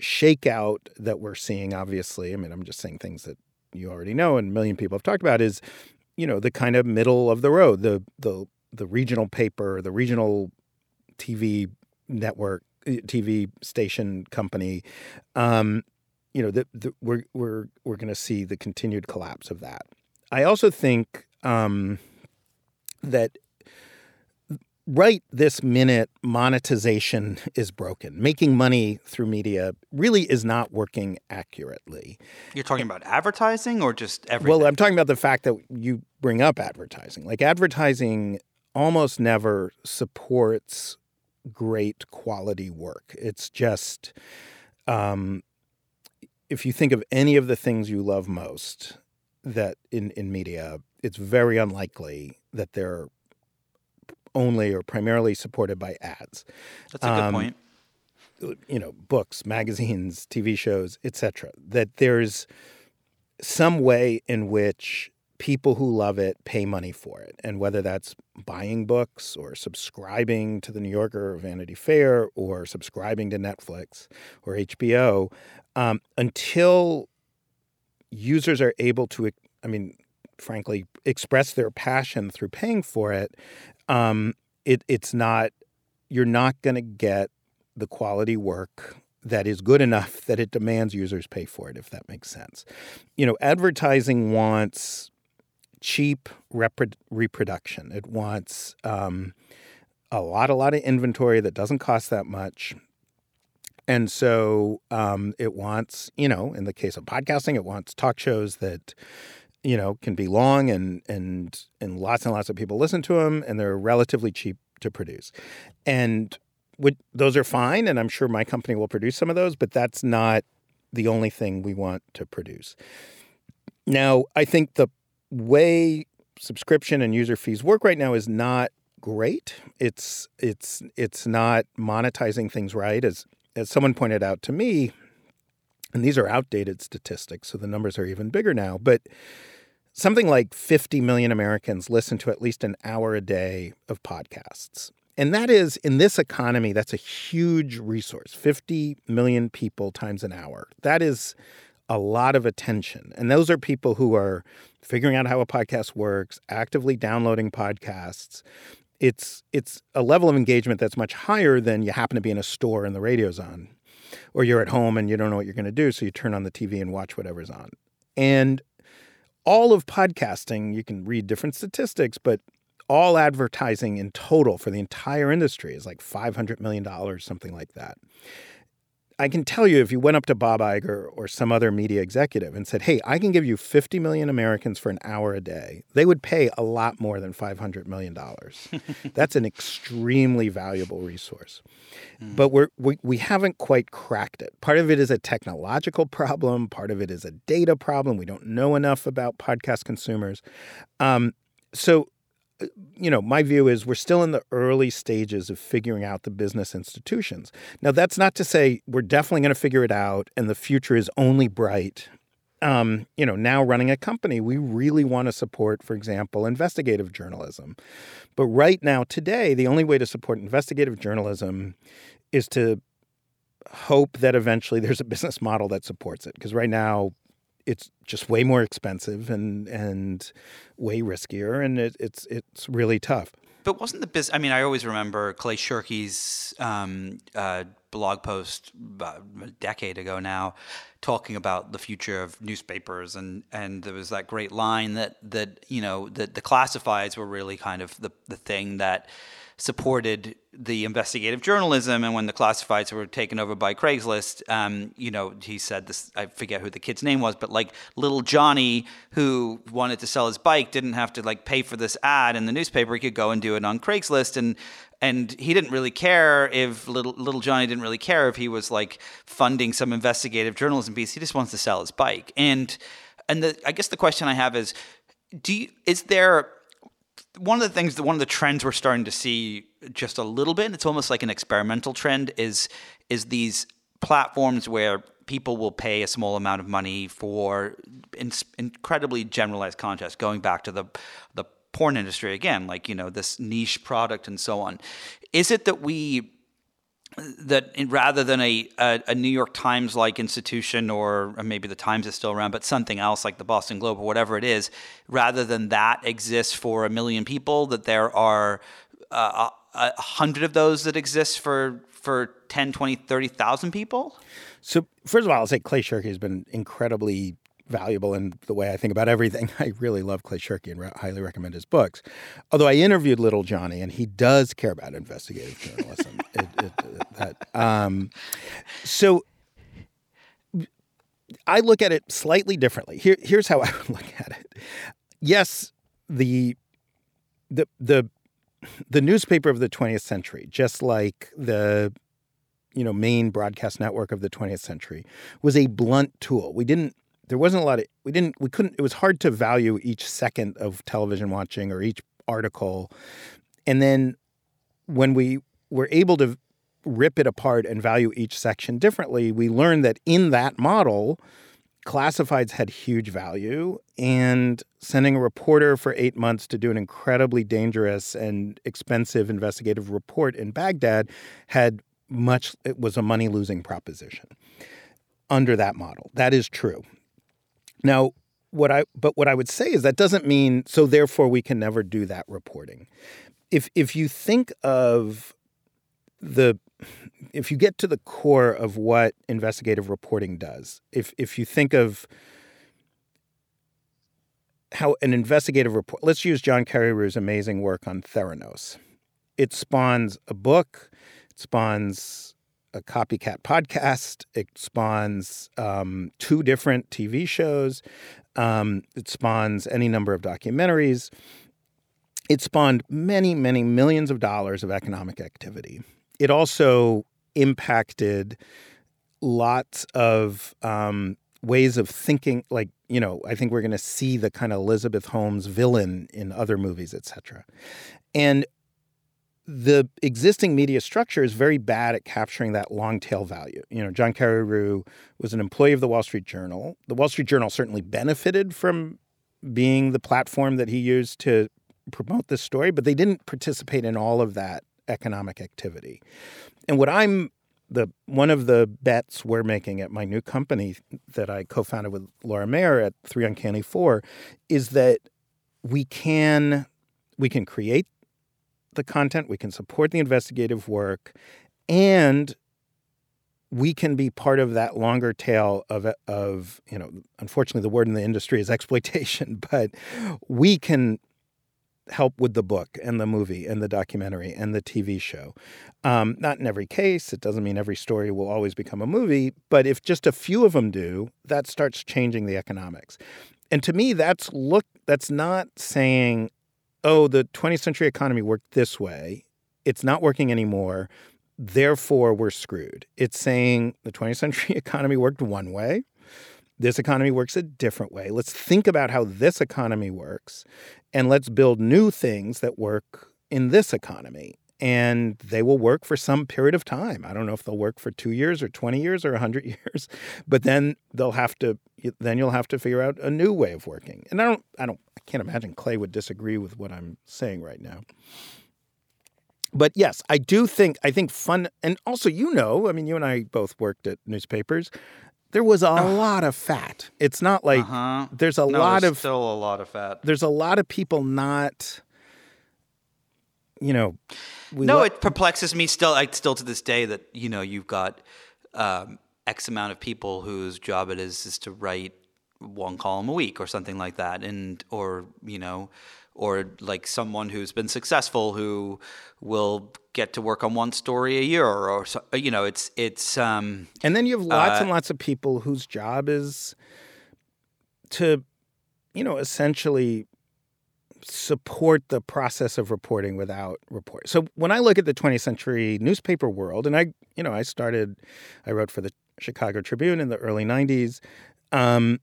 shakeout that we're seeing, obviously, I mean, I'm just saying things that you already know and a million people have talked about, is you know the kind of middle of the road, the the the regional paper, the regional TV network, TV station company. Um, you know, the, the, we're we're we're going to see the continued collapse of that. I also think um, that right this minute, monetization is broken. Making money through media really is not working accurately. You're talking about advertising or just everything? Well, I'm talking about the fact that you bring up advertising. Like advertising almost never supports great quality work. It's just um, if you think of any of the things you love most that in, in media, it's very unlikely that they're only or primarily supported by ads. That's a good um, point. You know, books, magazines, TV shows, etc. That there's some way in which people who love it pay money for it, and whether that's buying books or subscribing to the New Yorker or Vanity Fair or subscribing to Netflix or HBO, um, until users are able to, I mean, frankly, express their passion through paying for it, um, it it's not you're not going to get the quality work that is good enough that it demands users pay for it if that makes sense. You know advertising wants cheap rep- reproduction it wants um, a lot a lot of inventory that doesn't cost that much and so um, it wants you know in the case of podcasting it wants talk shows that you know, can be long and and and lots and lots of people listen to them, and they're relatively cheap to produce. And would, those are fine, and I'm sure my company will produce some of those, but that's not the only thing we want to produce. Now, I think the way subscription and user fees work right now is not great. It's it's it's not monetizing things right as as someone pointed out to me, and these are outdated statistics, so the numbers are even bigger now, but something like 50 million Americans listen to at least an hour a day of podcasts. And that is, in this economy, that's a huge resource 50 million people times an hour. That is a lot of attention. And those are people who are figuring out how a podcast works, actively downloading podcasts. It's, it's a level of engagement that's much higher than you happen to be in a store and the radio's on, or you're at home and you don't know what you're going to do, so you turn on the TV and watch whatever's on. And all of podcasting, you can read different statistics, but all advertising in total for the entire industry is like $500 million, something like that. I can tell you if you went up to Bob Iger or some other media executive and said, "Hey, I can give you 50 million Americans for an hour a day," they would pay a lot more than 500 million dollars. *laughs* That's an extremely valuable resource. Mm. But we're, we we haven't quite cracked it. Part of it is a technological problem. Part of it is a data problem. We don't know enough about podcast consumers. Um, so you know, my view is we're still in the early stages of figuring out the business institutions. Now, that's not to say we're definitely going to figure it out and the future is only bright. Um, you know, now running a company, we really want to support, for example, investigative journalism. But right now, today, the only way to support investigative journalism is to hope that eventually there's a business model that supports it. Because right now, it's just way more expensive and and way riskier, and it, it's it's really tough. But wasn't the business? I mean, I always remember Clay Shirky's um, uh, blog post about a decade ago now, talking about the future of newspapers, and and there was that great line that that you know that the classifieds were really kind of the the thing that supported the investigative journalism and when the classifieds were taken over by Craigslist, um, you know, he said this, I forget who the kid's name was, but like little Johnny who wanted to sell his bike didn't have to like pay for this ad in the newspaper. He could go and do it on Craigslist. And, and he didn't really care if little, little Johnny didn't really care if he was like funding some investigative journalism piece. He just wants to sell his bike. And, and the, I guess the question I have is, do you, is there, one of the things that one of the trends we're starting to see just a little bit it's almost like an experimental trend is is these platforms where people will pay a small amount of money for in, incredibly generalized contests going back to the the porn industry again like you know this niche product and so on. Is it that we that rather than a, a, a, New York Times like institution, or maybe the Times is still around, but something else like the Boston Globe or whatever it is, rather than that exists for a million people, that there are uh, a hundred of those that exist for for 10, 20, 30,000 people? So, first of all, I'll say Clay Shirky has been incredibly valuable in the way I think about everything. *laughs* I really love Clay Shirky and re- highly recommend his books. Although I interviewed Little Johnny, and he does care about investigative journalism. *laughs* it, it, that, um, so I look at it slightly differently. Here, here's how *laughs* I would look at it. Yes, the the the the newspaper of the 20th century, just like the you know main broadcast network of the 20th century, was a blunt tool. We didn't there wasn't a lot of we didn't we couldn't it was hard to value each second of television watching or each article. And then when we were able to rip it apart and value each section differently we learned that in that model classifieds had huge value and sending a reporter for 8 months to do an incredibly dangerous and expensive investigative report in Baghdad had much it was a money losing proposition under that model. That is true now, what I but what I would say is that doesn't mean so therefore we can never do that reporting. If if you think of the if you get to the core of what investigative reporting does, if if you think of how an investigative report let's use John Carreyrou's amazing work on Theranos. It spawns a book, it spawns a copycat podcast. It spawns um, two different TV shows. Um, it spawns any number of documentaries. It spawned many, many millions of dollars of economic activity. It also impacted lots of um, ways of thinking. Like, you know, I think we're going to see the kind of Elizabeth Holmes villain in other movies, et cetera. And the existing media structure is very bad at capturing that long tail value. You know, John Carreyrou was an employee of the Wall Street Journal. The Wall Street Journal certainly benefited from being the platform that he used to promote this story, but they didn't participate in all of that economic activity. And what I'm the one of the bets we're making at my new company that I co-founded with Laura Mayer at Three Uncanny Four is that we can we can create the content, we can support the investigative work, and we can be part of that longer tail of of you know unfortunately the word in the industry is *laughs* exploitation but we can help with the book and the movie and the documentary and the TV show. Um, not in every case. It doesn't mean every story will always become a movie but if just a few of them do that starts changing the economics. And to me that's look that's not saying oh, the 20th century economy worked this way. It's not working anymore. Therefore, we're screwed. It's saying the 20th century *laughs* economy worked one way. This economy works a different way. Let's think about how this economy works and let's build new things that work in this economy. And they will work for some period of time. I don't know if they'll work for two years or 20 years or 100 *laughs* years, but then they'll have to, then you'll have to figure out a new way of working. And I don't, I don't I can't imagine Clay would disagree with what I'm saying right now. But yes, I do think I think fun and also you know, I mean you and I both worked at newspapers. There was a lot of fat. It's not like uh-huh. there's a no, lot there's of still a lot of fat. There's a lot of people not you know No, lo- it perplexes me still like still to this day that you know you've got um, X amount of people whose job it is is to write one column a week or something like that, and or you know, or like someone who's been successful who will get to work on one story a year or so, you know it's it's um and then you have lots uh, and lots of people whose job is to you know essentially support the process of reporting without report. So when I look at the 20th century newspaper world, and I, you know, I started, I wrote for the Chicago Tribune in the early 90s. Um,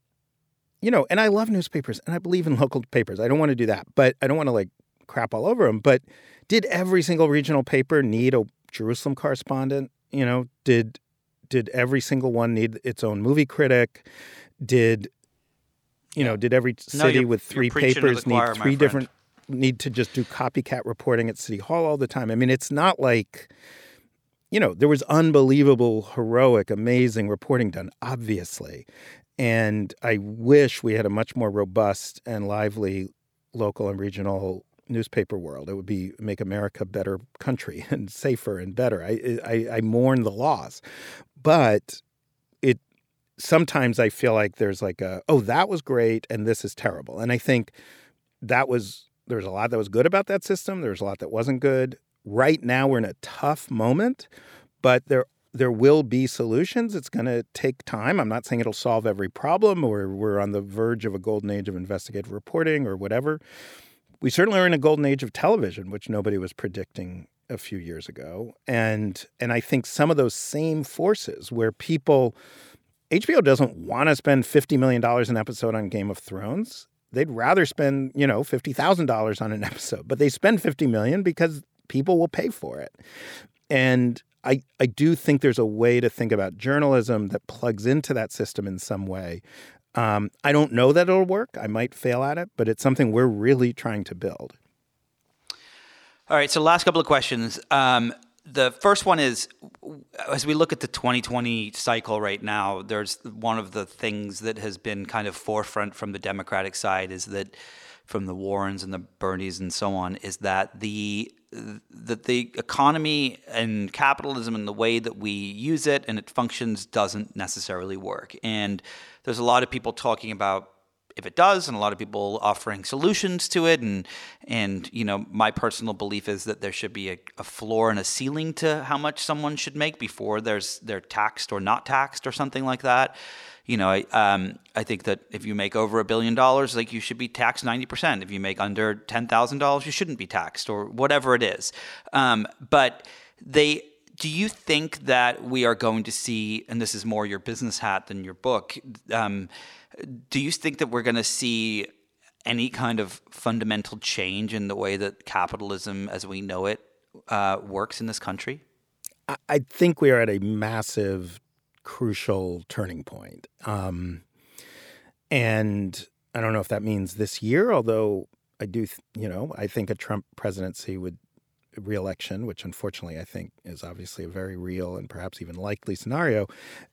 you know, and I love newspapers and I believe in local papers. I don't want to do that, but I don't want to like crap all over them. But did every single regional paper need a Jerusalem correspondent? You know, did did every single one need its own movie critic? Did you know, did every city no, with three papers need three different need to just do copycat reporting at City Hall all the time? I mean, it's not like you know, there was unbelievable, heroic, amazing reporting done, obviously. And I wish we had a much more robust and lively local and regional newspaper world. It would be make America a better country *laughs* and safer and better. I, I, I mourn the loss, but sometimes I feel like there's like a, oh, that was great and this is terrible. And I think that was, there's a lot that was good about that system. There's a lot that wasn't good. Right now we're in a tough moment, but there there will be solutions. It's going to take time. I'm not saying it'll solve every problem or we're on the verge of a golden age of investigative reporting or whatever. We certainly are in a golden age of television, which nobody was predicting a few years ago. And and I think some of those same forces where people HBO doesn't want to spend $50 million an episode on Game of Thrones. They'd rather spend, you know, $50,000 on an episode, but they spend 50 million because people will pay for it. And I, I do think there's a way to think about journalism that plugs into that system in some way. Um, I don't know that it'll work. I might fail at it, but it's something we're really trying to build. All right. So, last couple of questions. Um, the first one is as we look at the 2020 cycle right now, there's one of the things that has been kind of forefront from the Democratic side is that from the Warrens and the Bernies and so on is that the that the economy and capitalism and the way that we use it and it functions doesn't necessarily work. And there's a lot of people talking about if it does, and a lot of people offering solutions to it. And and you know, my personal belief is that there should be a, a floor and a ceiling to how much someone should make before there's they're taxed or not taxed or something like that. You know, I um, I think that if you make over a billion dollars, like you should be taxed ninety percent. If you make under ten thousand dollars, you shouldn't be taxed or whatever it is. Um, but they do you think that we are going to see, and this is more your business hat than your book, um, do you think that we're going to see any kind of fundamental change in the way that capitalism as we know it uh, works in this country? I think we are at a massive, crucial turning point. Um, and I don't know if that means this year, although I do, you know, I think a Trump presidency would reelection, which unfortunately I think is obviously a very real and perhaps even likely scenario,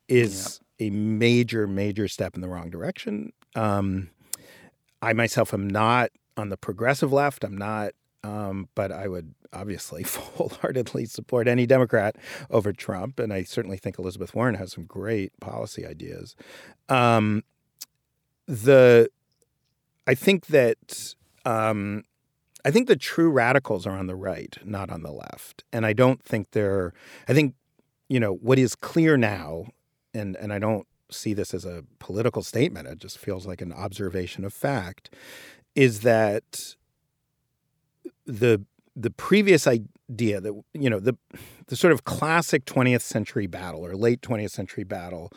is yep. a major, major step in the wrong direction. Um, I myself am not on the progressive left. I'm not, um, but I would obviously *laughs* wholeheartedly support any Democrat over Trump. And I certainly think Elizabeth Warren has some great policy ideas. Um, the I think that um, I think the true radicals are on the right, not on the left. And I don't think they're, I think, you know, what is clear now, and, and I don't see this as a political statement, it just feels like an observation of fact, is that the the previous idea that you know the the sort of classic 20th century battle or late 20th century battle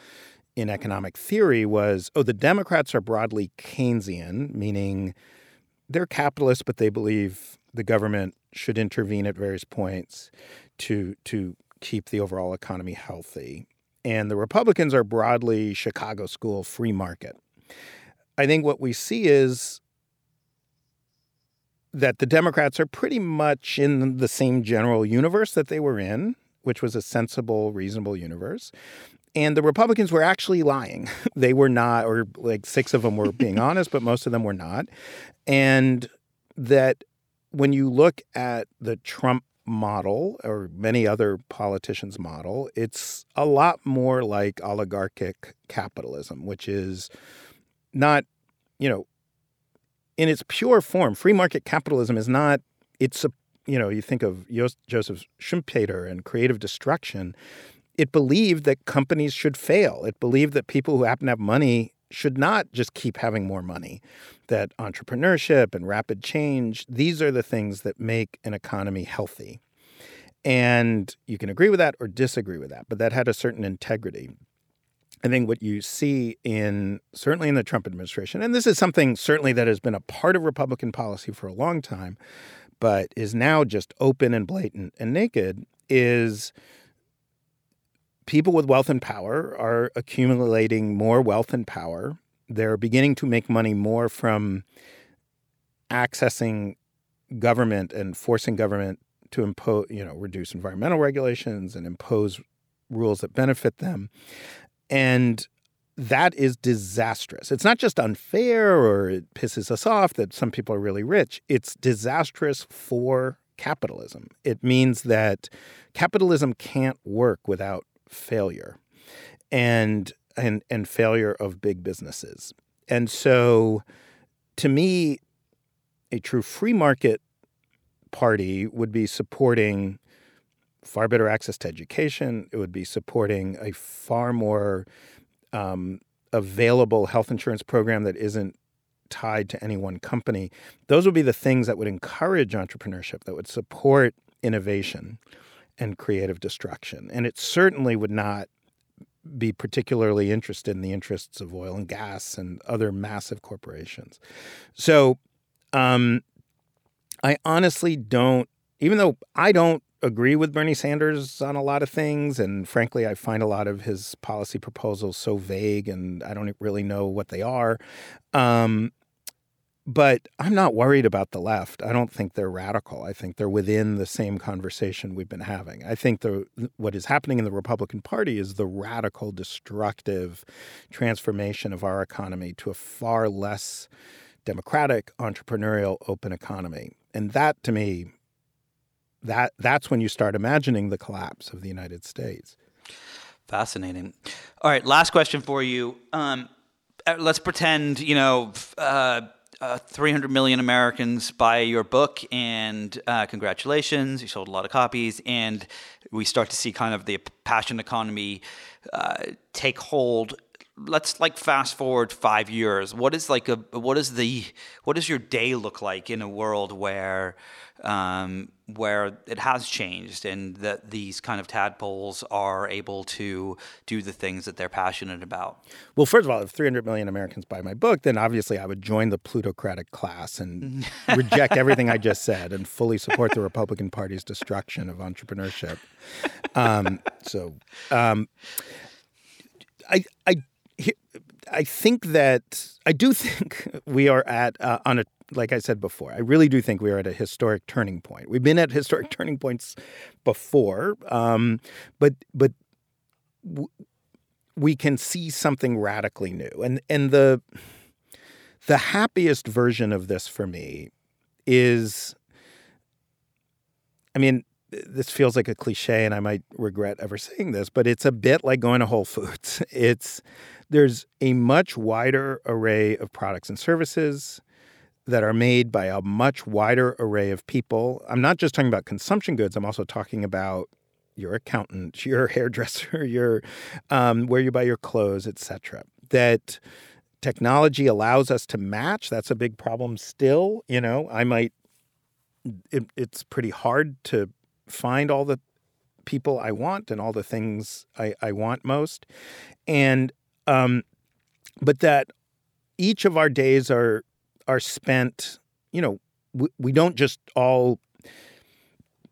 in economic theory was oh the democrats are broadly keynesian meaning they're capitalists, but they believe the government should intervene at various points to to keep the overall economy healthy. And the Republicans are broadly Chicago school free market. I think what we see is that the Democrats are pretty much in the same general universe that they were in, which was a sensible, reasonable universe. And the Republicans were actually lying. *laughs* they were not, or like six of them were *laughs* being honest, but most of them were not. And that when you look at the Trump model or many other politicians' model, it's a lot more like oligarchic capitalism, which is not, you know, in its pure form, free market capitalism is not. It's a you know, you think of Joseph Schumpeter and creative destruction. It believed that companies should fail. It believed that people who happen to have money should not just keep having more money. That entrepreneurship and rapid change, these are the things that make an economy healthy. And you can agree with that or disagree with that, but that had a certain integrity. I think what you see in certainly in the Trump administration, and this is something certainly that has been a part of Republican policy for a long time, but is now just open and blatant and naked, is people with wealth and power are accumulating more wealth and power. They're beginning to make money more from accessing government and forcing government to impose, you know, reduce environmental regulations and impose rules that benefit them. And that is disastrous. It's not just unfair or it pisses us off that some people are really rich. It's disastrous for capitalism. It means that capitalism can't work without failure and and and failure of big businesses. And so to me a true free market party would be supporting far better access to education. It would be supporting a far more um, available health insurance program that isn't tied to any one company. Those would be the things that would encourage entrepreneurship, that would support innovation and creative destruction. And it certainly would not be particularly interested in the interests of oil and gas and other massive corporations. So um, I honestly don't, even though I don't agree with Bernie Sanders on a lot of things. And frankly, I find a lot of his policy proposals so vague and I don't really know what they are. Um, but I'm not worried about the left. I don't think they're radical. I think they're within the same conversation we've been having. I think the what is happening in the Republican Party is the radical, destructive transformation of our economy to a far less democratic, entrepreneurial, open economy. And that to me that that's when you start imagining the collapse of the United States. Fascinating. All right, last question for you. Um, uh, let's pretend you know. Uh, uh, 300 million Americans buy your book, and uh, congratulations, you sold a lot of copies. And we start to see kind of the passion economy uh, take hold. Let's like fast forward five years. What is like a what is the what does your day look like in a world where um, where it has changed and that these kind of tadpoles are able to do the things that they're passionate about? Well, first of all, if 300 million Americans buy my book, then obviously I would join the plutocratic class and *laughs* reject everything I just said and fully support the Republican Party's destruction of entrepreneurship. Um, so um, I, I, I think that I do *laughs* think we are at uh, on a like I said before, I really do think we are at a historic turning point. We've been at historic turning points before, um, but but w- we can see something radically new. And and the the happiest version of this for me is, I mean, this feels like a cliche, and I might regret ever saying this, but it's a bit like going to Whole Foods. *laughs* It's there's a much wider array of products and services that are made by a much wider array of people. I'm not just talking about consumption goods, I'm also talking about your accountant, *laughs* your hairdresser, *laughs* your um, where you buy your clothes, etc. That technology allows us to match. That's a big problem still. You know, I might. It, it's pretty hard to find all the people I want and all the things I, I want most, and um, but that each of our days are are spent, you know, we, we don't just all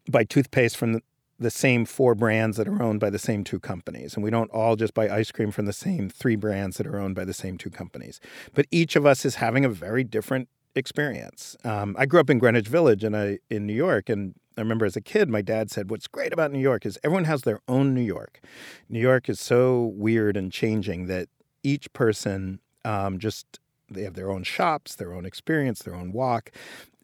buy toothpaste from the, the same four brands that are owned by the same two companies. And we don't all just buy ice cream from the same three brands that are owned by the same two companies. But each of us is having a very different experience. Um, I grew up in Greenwich Village and I, in New York, and I remember as a kid, my dad said, What's great about New York is everyone has their own New York. New York is so weird and changing that each person um, just they have their own shops, their own experience, their own walk.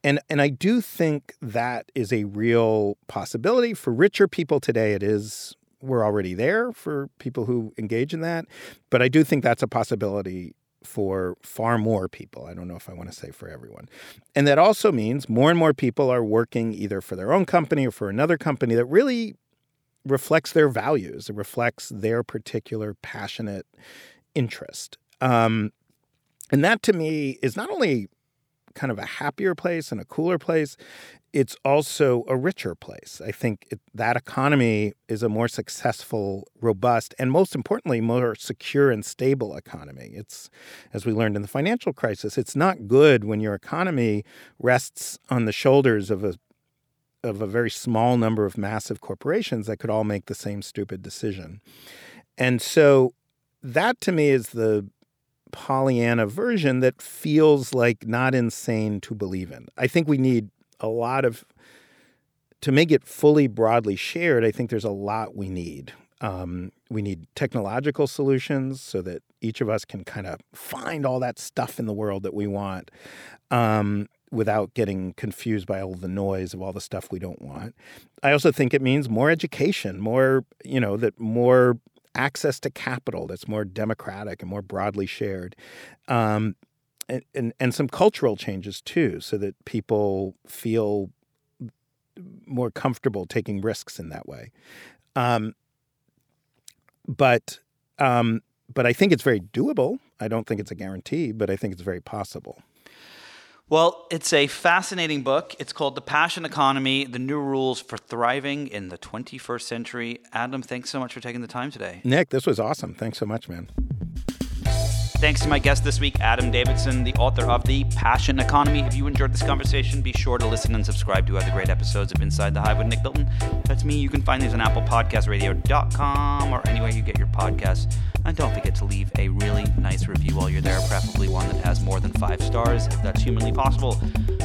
And and I do think that is a real possibility for richer people today. It is we're already there for people who engage in that, but I do think that's a possibility for far more people. I don't know if I want to say for everyone. And that also means more and more people are working either for their own company or for another company that really reflects their values, it reflects their particular passionate interest. Um, and that to me is not only kind of a happier place and a cooler place, it's also a richer place. I think it, that economy is a more successful, robust, and most importantly, more secure and stable economy. It's, as we learned in the financial crisis, it's not good when your economy rests on the shoulders of a of a very small number of massive corporations that could all make the same stupid decision. And so that to me is the Pollyanna version that feels like not insane to believe in. I think we need a lot of to make it fully broadly shared. I think there's a lot we need. Um, we need technological solutions so that each of us can kind of find all that stuff in the world that we want um, without getting confused by all the noise of all the stuff we don't want. I also think it means more education, more, you know, that more access to capital that's more democratic and more broadly shared. Um, and, and, and some cultural changes too, so that people feel more comfortable taking risks in that way. Um, but um, but I think it's very doable. I don't think it's a guarantee, but I think it's very possible. Well, it's a fascinating book. It's called The Passion Economy The New Rules for Thriving in the 21st Century. Adam, thanks so much for taking the time today. Nick, this was awesome. Thanks so much, man. Thanks to my guest this week, Adam Davidson, the author of The Passion Economy. If you enjoyed this conversation, be sure to listen and subscribe to other great episodes of Inside the Hive with Nick Bilton. That's me. You can find these on Apple Podcast Radio.com or anywhere you get your podcasts. And don't forget to leave a really nice review while you're there, preferably one that has more than five stars, if that's humanly possible.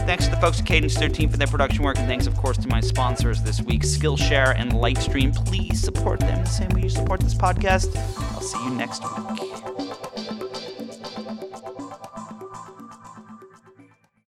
Thanks to the folks at Cadence 13 for their production work, and thanks, of course, to my sponsors this week, Skillshare and Lightstream. Please support them the same way you support this podcast. I'll see you next week.